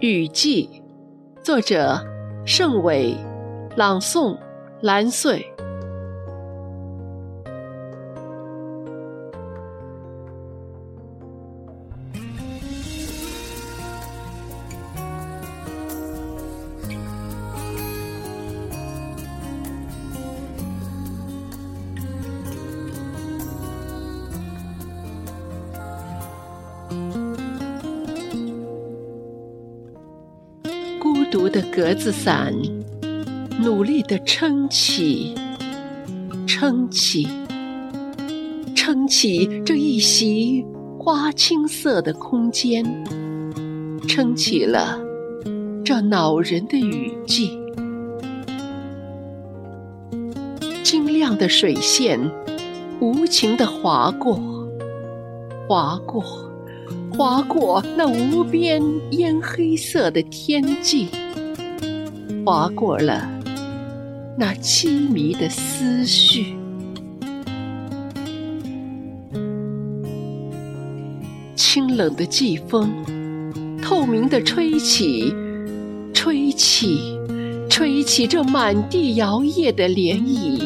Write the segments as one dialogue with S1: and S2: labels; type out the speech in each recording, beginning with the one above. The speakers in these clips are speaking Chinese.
S1: 雨季，作者盛伟，朗诵蓝穗。独的格子伞，努力地撑起，撑起，撑起这一袭花青色的空间，撑起了这恼人的雨季。晶亮的水线无情地划过，划过。划过那无边烟黑色的天际，划过了那凄迷的思绪。清冷的季风，透明的吹起，吹起，吹起这满地摇曳的涟漪，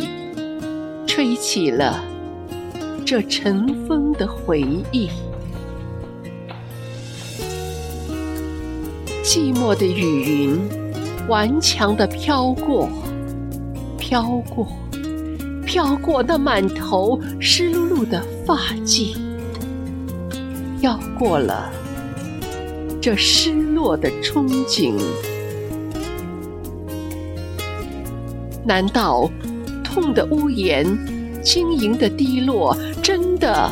S1: 吹起了这尘封的回忆。寂寞的雨云，顽强地飘过，飘过，飘过那满头湿漉漉的发髻，飘过了这失落的憧憬。难道痛的屋檐，晶莹的滴落，真的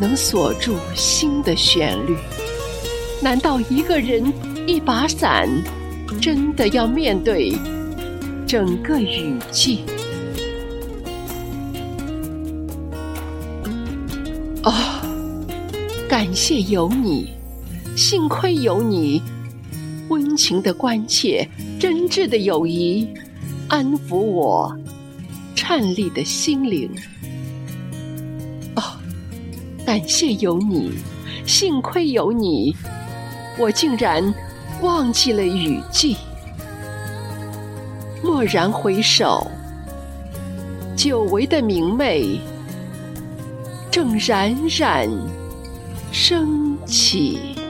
S1: 能锁住心的旋律？难道一个人？一把伞，真的要面对整个雨季？哦，感谢有你，幸亏有你，温情的关切，真挚的友谊，安抚我颤栗的心灵。哦，感谢有你，幸亏有你，我竟然。忘记了雨季，蓦然回首，久违的明媚正冉冉升起。